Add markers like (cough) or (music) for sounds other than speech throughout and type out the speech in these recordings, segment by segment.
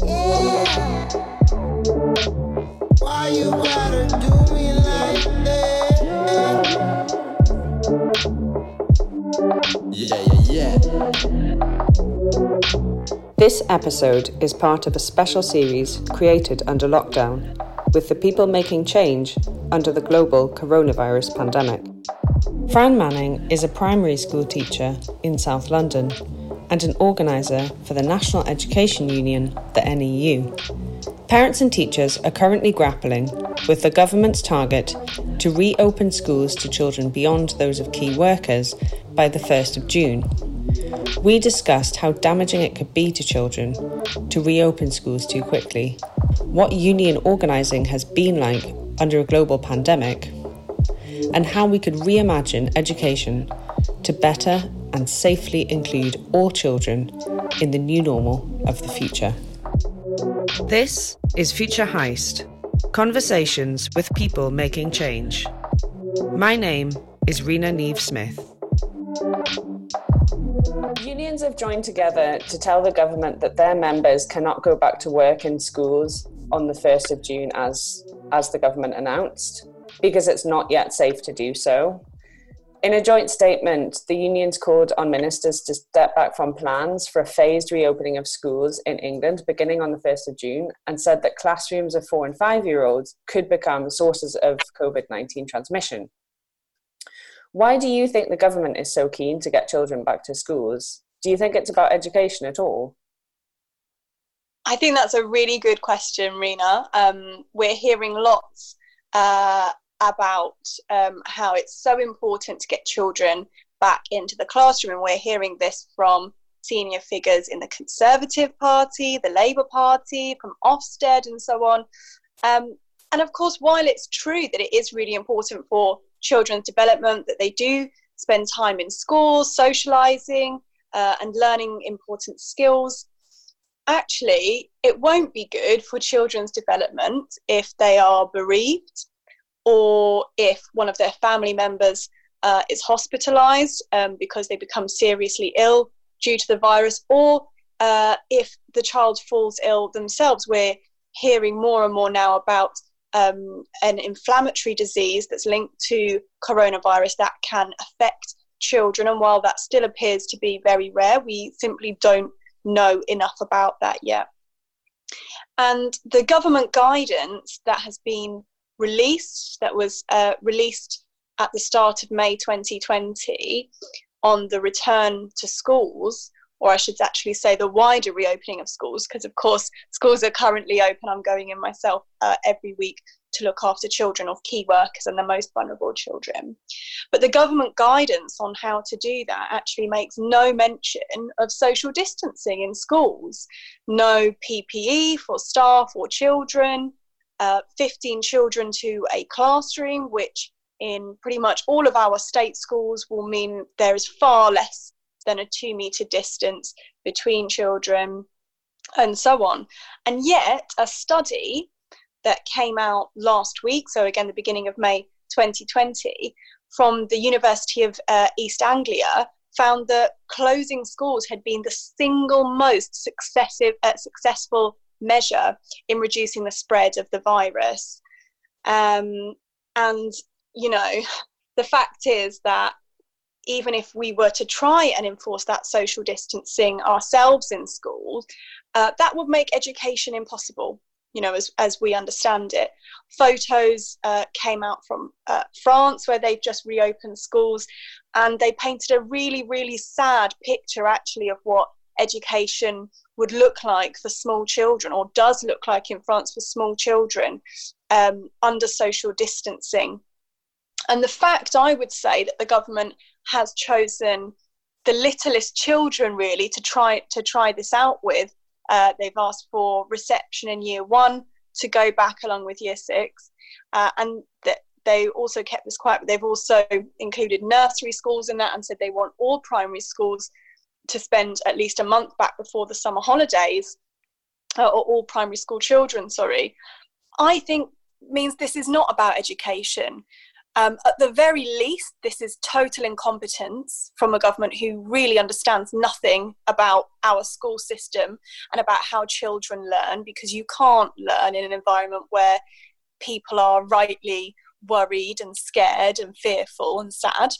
This episode is part of a special series created under lockdown with the people making change under the global coronavirus pandemic. Fran Manning is a primary school teacher in South London and an organiser for the National Education Union, the NEU. Parents and teachers are currently grappling with the government's target to reopen schools to children beyond those of key workers by the 1st of June. We discussed how damaging it could be to children to reopen schools too quickly, what union organising has been like under a global pandemic, and how we could reimagine education to better and safely include all children in the new normal of the future. This is Future Heist Conversations with people making change. My name is Rena Neve Smith. Unions have joined together to tell the government that their members cannot go back to work in schools on the 1st of June as as the government announced because it's not yet safe to do so. In a joint statement, the unions called on ministers to step back from plans for a phased reopening of schools in England beginning on the 1st of June and said that classrooms of four and five year olds could become sources of COVID 19 transmission. Why do you think the government is so keen to get children back to schools? Do you think it's about education at all? I think that's a really good question, Rena. Um, we're hearing lots uh, about um, how it's so important to get children back into the classroom. And we're hearing this from senior figures in the Conservative Party, the Labour Party, from Ofsted, and so on. Um, and of course, while it's true that it is really important for children's development that they do spend time in schools, socialising, uh, and learning important skills, actually, it won't be good for children's development if they are bereaved or if one of their family members uh, is hospitalized um, because they become seriously ill due to the virus, or uh, if the child falls ill themselves. We're hearing more and more now about um, an inflammatory disease that's linked to coronavirus that can affect children. And while that still appears to be very rare, we simply don't know enough about that yet. And the government guidance that has been released, that was uh, released at the start of May 2020 on the return to schools, or I should actually say the wider reopening of schools, because of course schools are currently open. I'm going in myself uh, every week to look after children of key workers and the most vulnerable children. But the government guidance on how to do that actually makes no mention of social distancing in schools, no PPE for staff or children, uh, 15 children to a classroom, which in pretty much all of our state schools will mean there is far less than a two meter distance between children and so on. And yet, a study that came out last week, so again, the beginning of May 2020, from the University of uh, East Anglia, found that closing schools had been the single most successive, uh, successful measure in reducing the spread of the virus. Um, and, you know, the fact is that even if we were to try and enforce that social distancing ourselves in schools, uh, that would make education impossible you know, as, as we understand it. Photos uh, came out from uh, France where they've just reopened schools and they painted a really, really sad picture actually of what education would look like for small children or does look like in France for small children um, under social distancing. And the fact I would say that the government has chosen the littlest children really to try to try this out with uh, they've asked for reception in year one to go back along with year six. Uh, and th- they also kept this quiet, but they've also included nursery schools in that and said they want all primary schools to spend at least a month back before the summer holidays, uh, or all primary school children, sorry. I think means this is not about education. Um, at the very least, this is total incompetence from a government who really understands nothing about our school system and about how children learn, because you can't learn in an environment where people are rightly worried and scared and fearful and sad.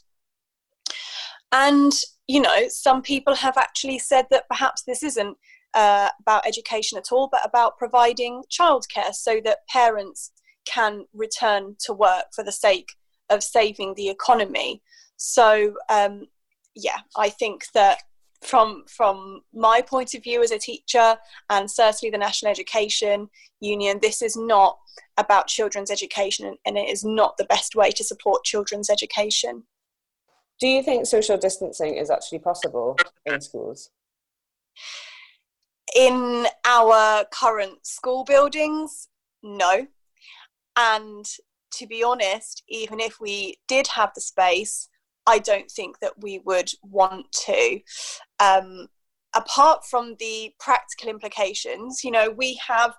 And, you know, some people have actually said that perhaps this isn't uh, about education at all, but about providing childcare so that parents can return to work for the sake of saving the economy. So, um, yeah, I think that from from my point of view as a teacher and certainly the national education union this is not about children's education and it is not the best way to support children's education do you think social distancing is actually possible in schools in our current school buildings no and to be honest even if we did have the space I don't think that we would want to. Um, apart from the practical implications, you know, we have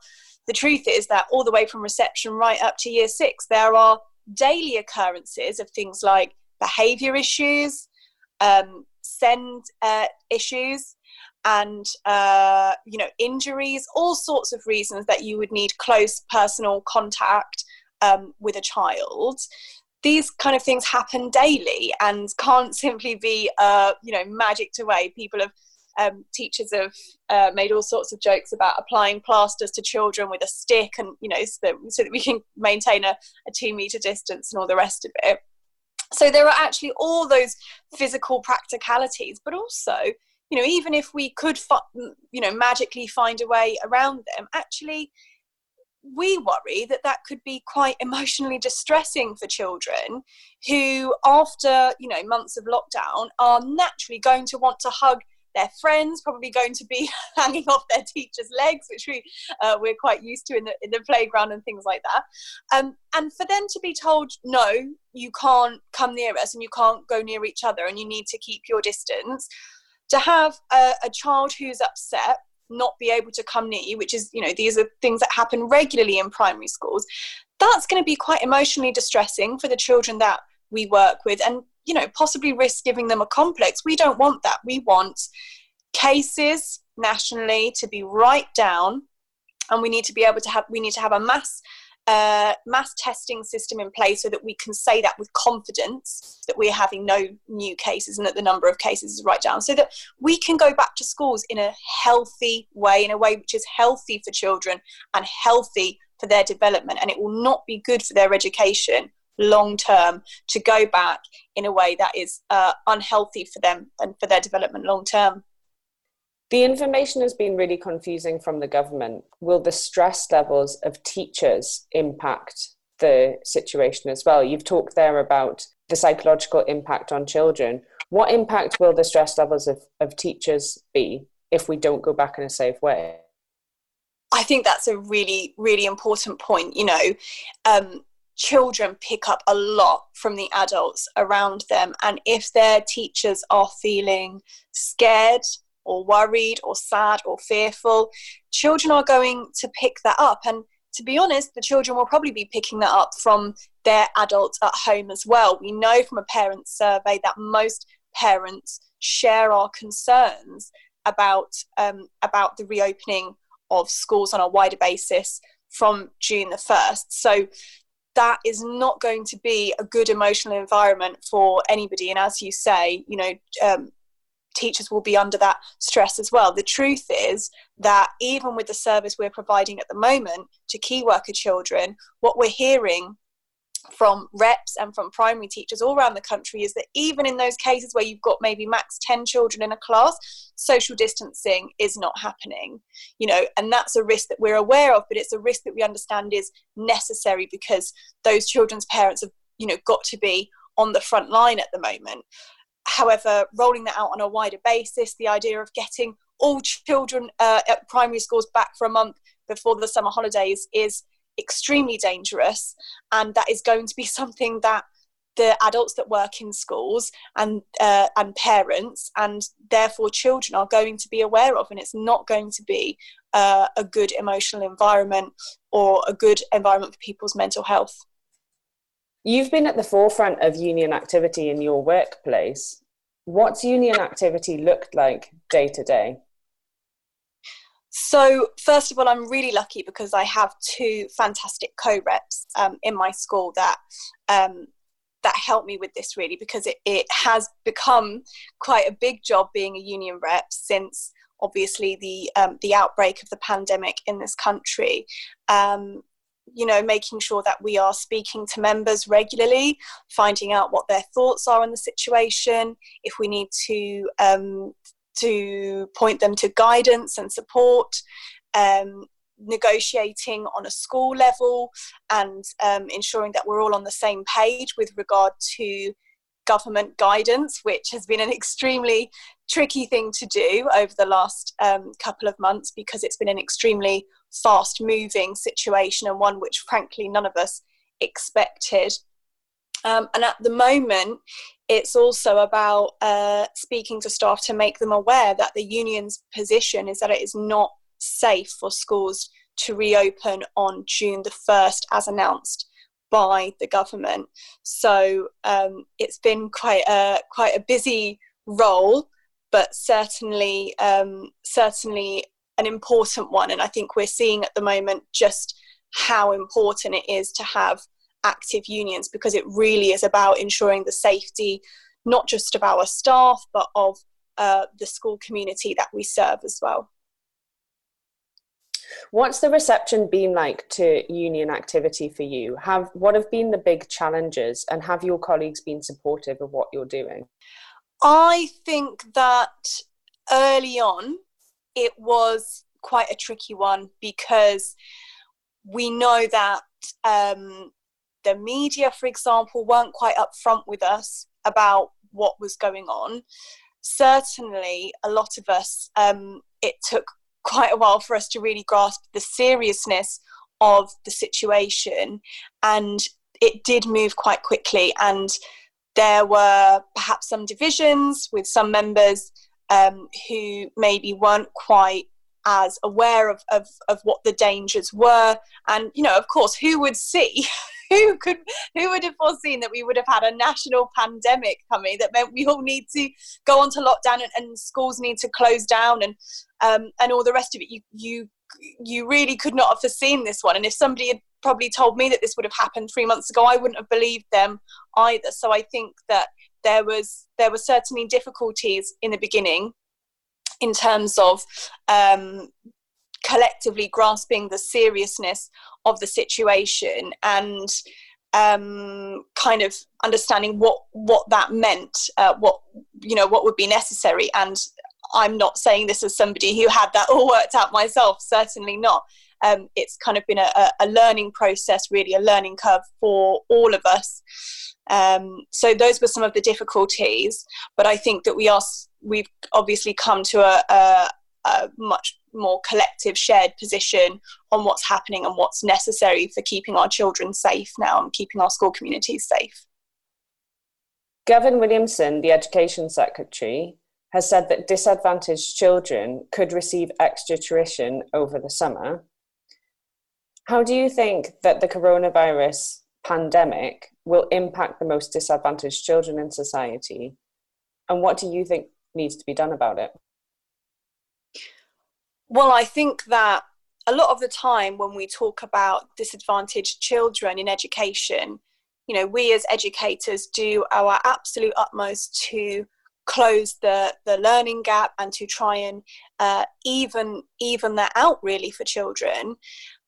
the truth is that all the way from reception right up to year six, there are daily occurrences of things like behavior issues, um, SEND uh, issues, and uh, you know injuries, all sorts of reasons that you would need close personal contact um, with a child. These kind of things happen daily and can't (laughs) simply be uh, you know magicked away. People have um, teachers have uh, made all sorts of jokes about applying plasters to children with a stick and you know so that, so that we can maintain a, a two meter distance and all the rest of it so there are actually all those physical practicalities but also you know even if we could you know magically find a way around them actually we worry that that could be quite emotionally distressing for children who after you know months of lockdown are naturally going to want to hug their friends probably going to be (laughs) hanging off their teachers legs which we uh, we're quite used to in the, in the playground and things like that. Um, and for them to be told no you can't come near us and you can't go near each other and you need to keep your distance to have a, a child who's upset not be able to come near you, which is, you know, these are things that happen regularly in primary schools, that's going to be quite emotionally distressing for the children that we work with. And, you know, possibly risk giving them a complex. We don't want that. We want cases nationally to be right down and we need to be able to have we need to have a mass uh, mass testing system in place so that we can say that with confidence that we're having no new cases and that the number of cases is right down so that we can go back to schools in a healthy way in a way which is healthy for children and healthy for their development and it will not be good for their education long term to go back in a way that is uh, unhealthy for them and for their development long term the information has been really confusing from the government. Will the stress levels of teachers impact the situation as well? You've talked there about the psychological impact on children. What impact will the stress levels of, of teachers be if we don't go back in a safe way? I think that's a really, really important point. You know, um, children pick up a lot from the adults around them. And if their teachers are feeling scared, or worried or sad or fearful, children are going to pick that up. And to be honest, the children will probably be picking that up from their adults at home as well. We know from a parent survey that most parents share our concerns about um, about the reopening of schools on a wider basis from June the first. So that is not going to be a good emotional environment for anybody. And as you say, you know, um, teachers will be under that stress as well. The truth is that even with the service we're providing at the moment to key worker children, what we're hearing from reps and from primary teachers all around the country is that even in those cases where you've got maybe max 10 children in a class social distancing is not happening you know and that's a risk that we're aware of but it's a risk that we understand is necessary because those children's parents have you know got to be on the front line at the moment. However, rolling that out on a wider basis, the idea of getting all children uh, at primary schools back for a month before the summer holidays is extremely dangerous, and that is going to be (laughs) something that the adults that work in schools and uh, and parents and therefore children are going to be aware of, and it's not going to be uh, a good emotional environment or a good environment for people's mental health. You've been at the forefront of union activity in your workplace. What's union activity looked like day to day? So, first of all, I'm really lucky because I have two fantastic co-reps um, in my school that um, that help me with this really because it, it has become quite a big job being a union rep since obviously the um, the outbreak of the pandemic in this country. Um, you know, making sure that we are speaking to members regularly, finding out what their thoughts are on the situation, if we need to um, to point them to guidance and support, um, negotiating on a school level, and um, ensuring that we're all on the same page with regard to government guidance, which has been an extremely tricky thing to do over the last um, couple of months because it's been an extremely fast moving situation and one which, frankly, none of us expected. Um, and at the moment, it's also about uh, speaking to staff to make them aware that the union's position is that it is not safe for schools to reopen on June the 1st, as announced by the government. So um, it's been quite a quite a busy role, but certainly um, certainly an important one. And I think we're seeing at the moment just how important it is to have active unions because it really is about ensuring the safety not just of our staff but of uh, the school community that we serve as well. What's the reception been like to union activity for you? Have what have been the big challenges and have your colleagues been supportive of what you're doing? I think that early on it was quite a tricky one because we know that um, the media, for example, weren't quite upfront with us about what was going on. Certainly, a lot of us, um, it took (laughs) quite a while for us to really grasp the seriousness of the situation. And it did move quite quickly. And there were perhaps some divisions with some members um, who maybe weren't quite as aware of, of, of what the dangers were. And, you know, of course, who would see (laughs) (laughs) who could who would have foreseen that we would have had a national pandemic coming that meant we all need to go on to lockdown and, and schools need to close down and um, and all the rest of it? You you you really could not have foreseen this one. And if somebody had probably told me that this would have happened three months ago i wouldn't have believed them either. So i think that there was there were certainly difficulties in the beginning in terms of um, collectively grasping the seriousness of the situation and um, kind of understanding what what that meant, uh, what you know, what would be necessary. And I'm not saying this as somebody who had that all worked out myself. Certainly not. Um, it's kind of been a, a, learning process, really a learning curve for all of us. Um, so those were some of the difficulties, but I think that we are we've obviously come to a, a, a much more collective shared position on what's happening and what's necessary for keeping our children safe now and keeping our school communities safe. Gavin Williamson, the Education Secretary, has said that disadvantaged children could receive extra tuition over the summer. How do you think that the coronavirus pandemic will impact the most disadvantaged children in society? And what do you think needs to be done about it? Well, I think that a lot of the time when we talk about disadvantaged children in education, you know, we as educators do our absolute utmost to close the, the learning gap and to try and uh, even even that out really for children.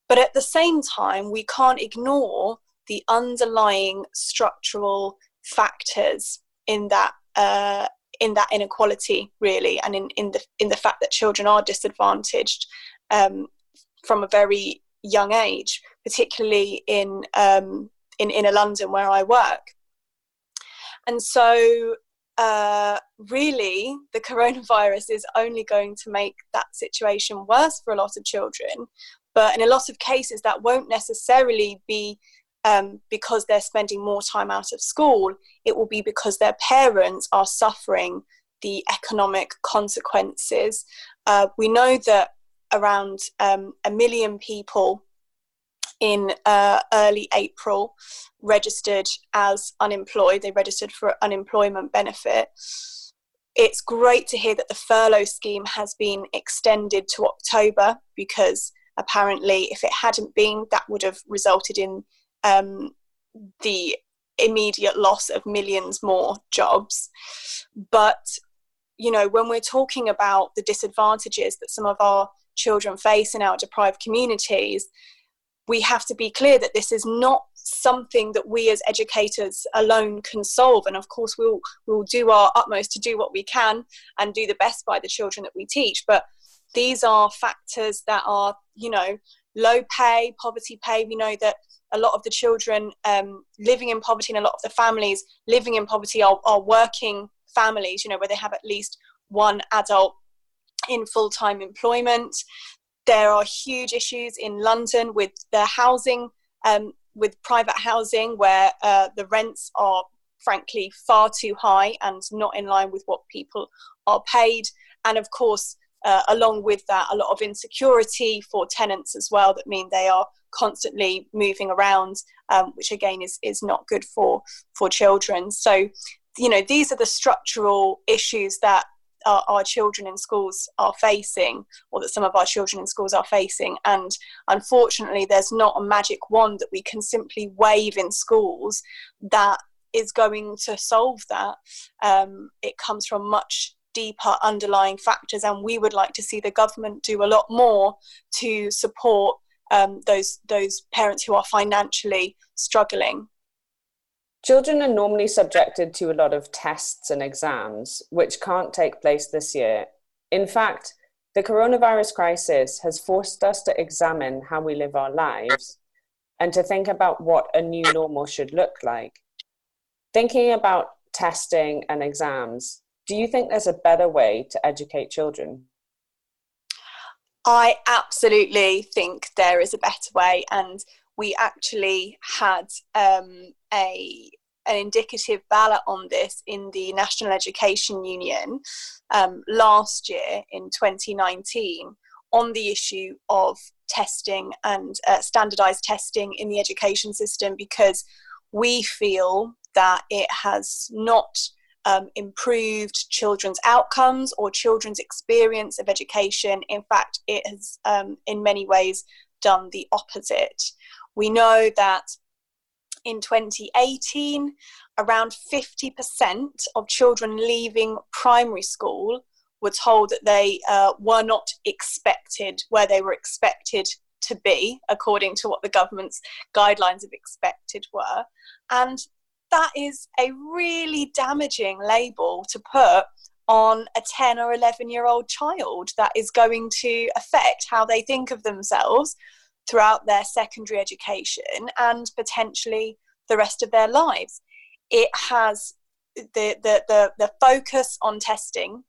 But at the same time, we can't ignore the underlying structural factors in that uh, in that inequality really and in, in the in the fact that children are disadvantaged um, from a very young age particularly in um, in inner london where i work. And so uh, really the coronavirus is only going to make that situation worse for a lot of children but in a lot of cases that won't necessarily be um, because they're spending more time out of school, it will be because their parents are suffering the economic consequences. Uh, we know that around um, a million people in uh, early April registered as unemployed. They registered for unemployment benefit. It's great to hear that the furlough scheme has been extended to October because apparently, if it hadn't been, that would have resulted in um, the immediate loss of millions more jobs. But, you know, when we're talking about the disadvantages that some of our children face in our deprived communities, we have to be clear that this is not something that we as educators alone can solve. And of course we'll we'll do our utmost to do what we can and do the best by the children that we teach. But these are factors that are you know low pay poverty pay. We know that a lot of the children um, living in poverty and a lot of the families living in poverty are, are working families you know where they have at least one adult in full-time employment there are huge issues in London with the housing, um, with private housing, where uh, the rents are frankly far too high and not in line with what people are paid. And of course, uh, along with that, a lot of insecurity for tenants as well that mean they are constantly moving around, um, which again is, is not good for, for children. So, you know, these are the structural issues that our, our, children in schools are facing, or that some of our children in schools are facing. And unfortunately, there's not a magic wand that we can simply wave in schools that is going to solve that. Um, it comes from much deeper underlying factors, and we would like to see the government do a lot more to support um, those those parents who are financially struggling. Children are normally subjected to a lot of tests and exams, which can't take place this year. In fact, the coronavirus crisis has forced us to examine how we live our lives and to think about what a new normal should look like. Thinking about testing and exams, do you think there's a better way to educate children? I absolutely think there is a better way, and we actually had um, a an indicative ballot on this in the National Education Union um, last year in 2019 on the issue of testing and uh, standardized testing in the education system because we feel that it has not um, improved children's outcomes or children's experience of education. In fact, it has um, in many ways done the opposite. We know that in 2018, around 50% of children leaving primary school were told that they uh, were not expected where they were expected to be, according to what the government's guidelines of expected were. And that is a really damaging label to put on a 10 or 11 year old child that is going to affect how they think of themselves throughout their secondary education and potentially the rest of their lives. It has the, the, the, the focus on testing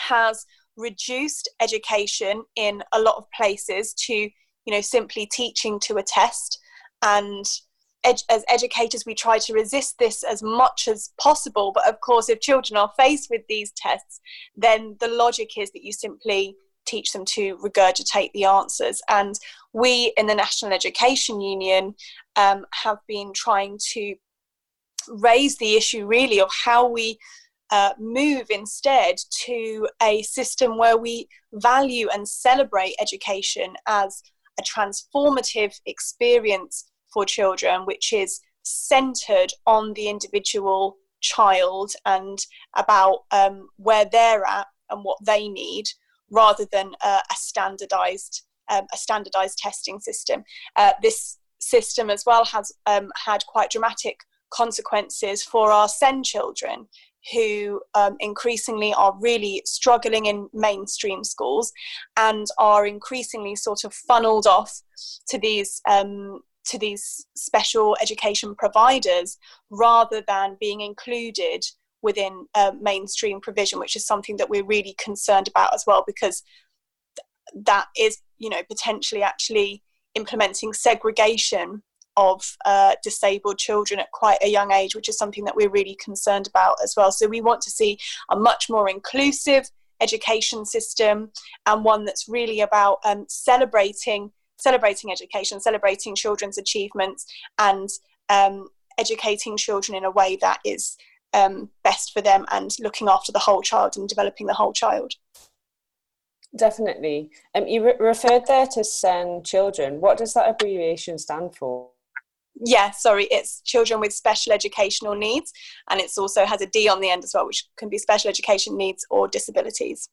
has reduced education in a lot of places to you know simply teaching to a test and ed- as educators we try to resist this as much as possible but of course if children are faced with these tests then the logic is that you simply teach them to regurgitate the answers. And we in the National Education Union um, have been trying to raise the issue really of how we uh, move instead to a system where we value and celebrate education as a transformative experience for children, which is centered on the individual child and about um, where they're at and what they need rather than a standardized um, a standardized testing system. Uh, this system as well has um, had quite dramatic consequences for our sen children who um, increasingly are really struggling in mainstream schools and are increasingly sort of funneled off to these um, to these special education providers rather than being included within uh, mainstream provision, which is something that we're really concerned about as well, because that is, you know, potentially actually implementing segregation of uh, disabled children at quite a young age, which is something that we're really concerned about as well. So we want to see a much more inclusive education system and one that's really about um, celebrating celebrating education, celebrating children's achievements, and um, educating children in a way that is um, best for them and looking after the whole child and developing the whole child. Definitely. Um, you re- referred there to SEND children. What does that abbreviation stand for? Yeah, sorry, it's children with special educational needs, and it also has a D on the end as well, which can be special education needs or disabilities.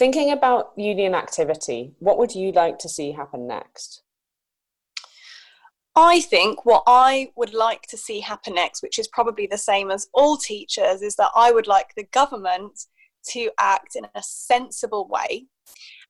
Thinking about union activity, what would you like to see happen next? I think what I would like to see happen next, which is probably the same as all teachers, is that I would like the government to act in a sensible way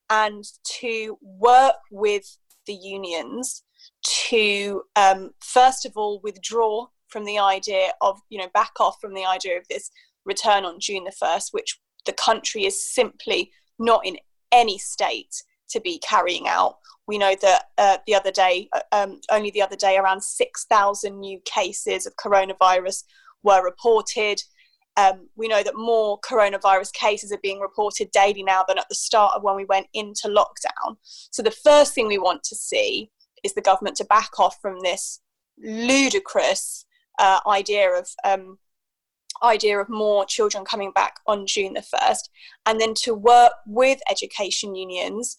and to work with the unions to um, first of all withdraw from the idea of you know back off from the idea of this return on June the 1st which the country is simply not in any state to be carrying out we know that uh, the other day uh, um, only the other day around 6000 new cases of coronavirus were reported um, we know that more coronavirus cases are being reported daily now than at the start of when we went into lockdown. So, the first thing we want to see is the government to back off from this ludicrous uh, idea of um, idea of more children coming back on June the 1st, and then to work with education unions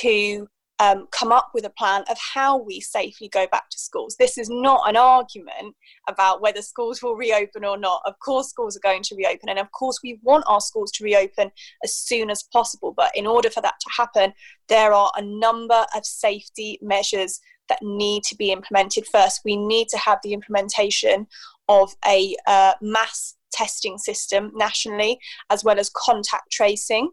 to um, come up with a plan of how we safely go back to schools. This is not an argument about whether schools will reopen or not. Of course, schools are going to reopen, and of course, we want our schools to reopen as soon as possible. But in order for that to happen, there are a number of safety measures that need to be implemented first. We need to have the implementation of a uh, mass testing system nationally, as well as contact tracing.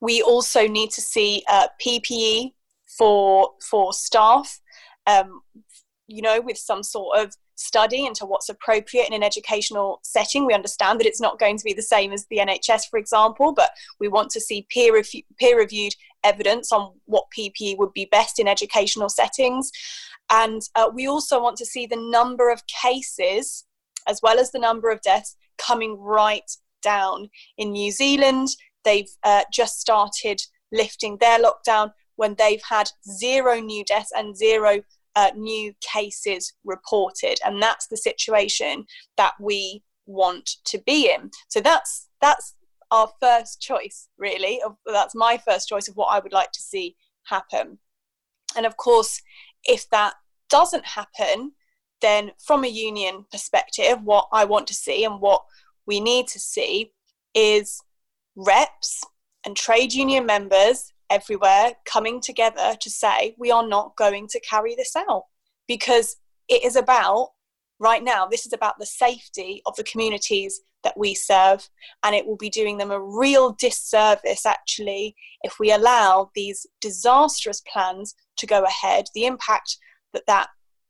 We also need to see uh, PPE for for staff, um, you know, with some sort of study into what's appropriate in an educational setting. We understand that it's not going to be the same as the NHS, for example, but we want to see peer, refu- peer reviewed evidence on what PPE would be best in educational settings. And uh, we also want to see the number of cases, as well as the number of deaths, coming right down. In New Zealand, they've uh, just started lifting their lockdown when they've had zero new deaths and zero uh, new cases reported, and that's the situation that we want to be in. So that's that's our first choice, really. That's my first choice of what I would like to see happen. And of course, if that doesn't happen, then from a union perspective, what I want to see and what we need to see is reps and trade union members everywhere coming together to say we are not going to carry this out because it is about right now this is about the safety of the communities that we serve and it will be doing them a real disservice actually if we allow these disastrous plans to go ahead the impact that that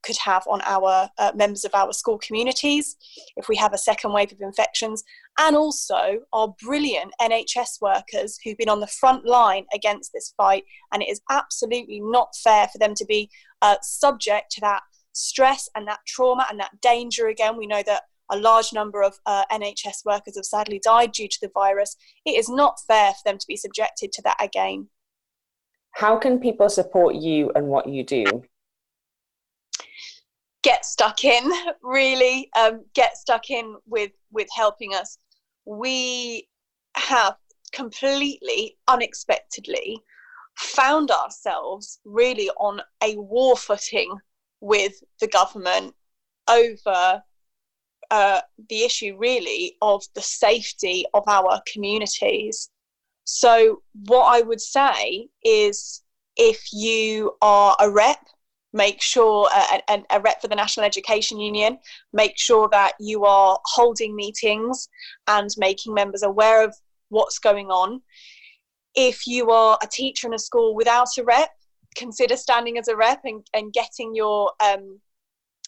could have on our uh, members of our school communities if we have a second wave of infections, and also our brilliant NHS workers who've been on the front line against this fight. And it is absolutely not fair for them to be uh, subject to that stress and that trauma and that danger again. We know that a large number of uh, NHS workers have sadly died due to the virus. It is not fair for them to be subjected to that again. How can people support you and what you do? Get stuck in really um, get stuck in with with helping us we have completely unexpectedly found ourselves really on a war footing with the government over uh, the issue really of the safety of our communities. So, what I would say is if you are a rep make sure uh, a, a rep for the National Education Union, make sure that you are holding meetings and making members aware of what's going on. If you are a teacher in a school without a rep, consider standing as a rep and, and getting your um,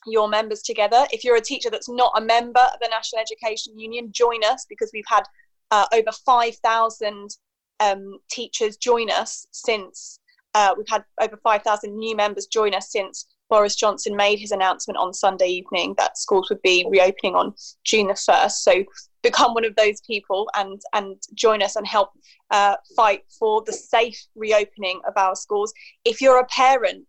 your members together. If you're a teacher that's not a member of the National Education Union, join us because we've had uh, over 5,000 um, teachers join us since uh, we've had over 5,000 new members join us since Boris Johnson made his announcement on Sunday evening that schools would be reopening on June the 1st. So become one of those people and and join us and help uh, fight for the safe reopening of our schools. If you're a parent,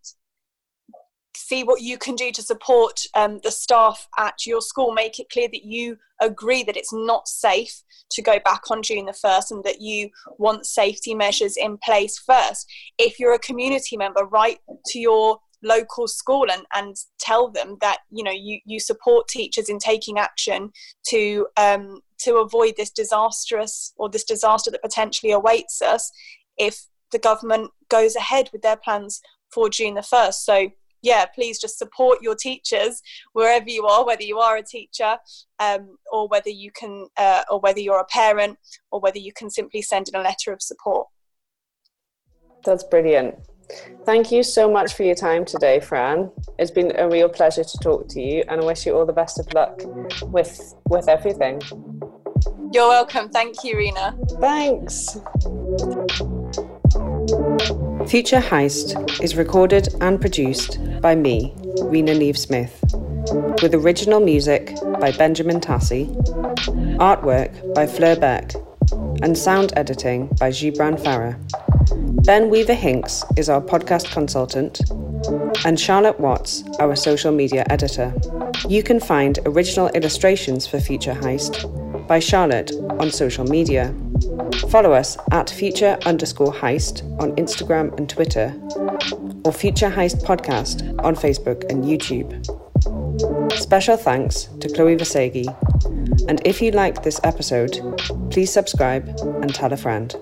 see what you can do to support um, the staff at your school. Make it clear that you agree that it's not safe to go back on June the 1st and that you want safety measures in place first. If you're a community member, write to your local school and, and tell them that you know you, you support teachers in taking action to um, to avoid this disastrous or this disaster that potentially awaits us if the government goes ahead with their plans for June the 1st. So yeah, please just support your teachers wherever you are, whether you are a teacher um, or whether you can, uh, or whether you're a parent, or whether you can simply send in a letter of support. That's brilliant. Thank you so much for your time today, Fran. It's been a real pleasure to talk to you, and I wish you all the best of luck with with everything. You're welcome. Thank you, Rena. Thanks. Future Heist is recorded and produced by me, Rena Neve Smith, with original music by Benjamin Tassi, artwork by Fleur Beck, and sound editing by Gibran Farah. Ben Weaver Hinks is our podcast consultant, and Charlotte Watts, our social media editor. You can find original illustrations for Future Heist by Charlotte on social media. Follow us at future underscore heist on Instagram and Twitter, or Future Heist Podcast on Facebook and YouTube. Special thanks to Chloe Vasegi. And if you liked this episode, please subscribe and tell a friend.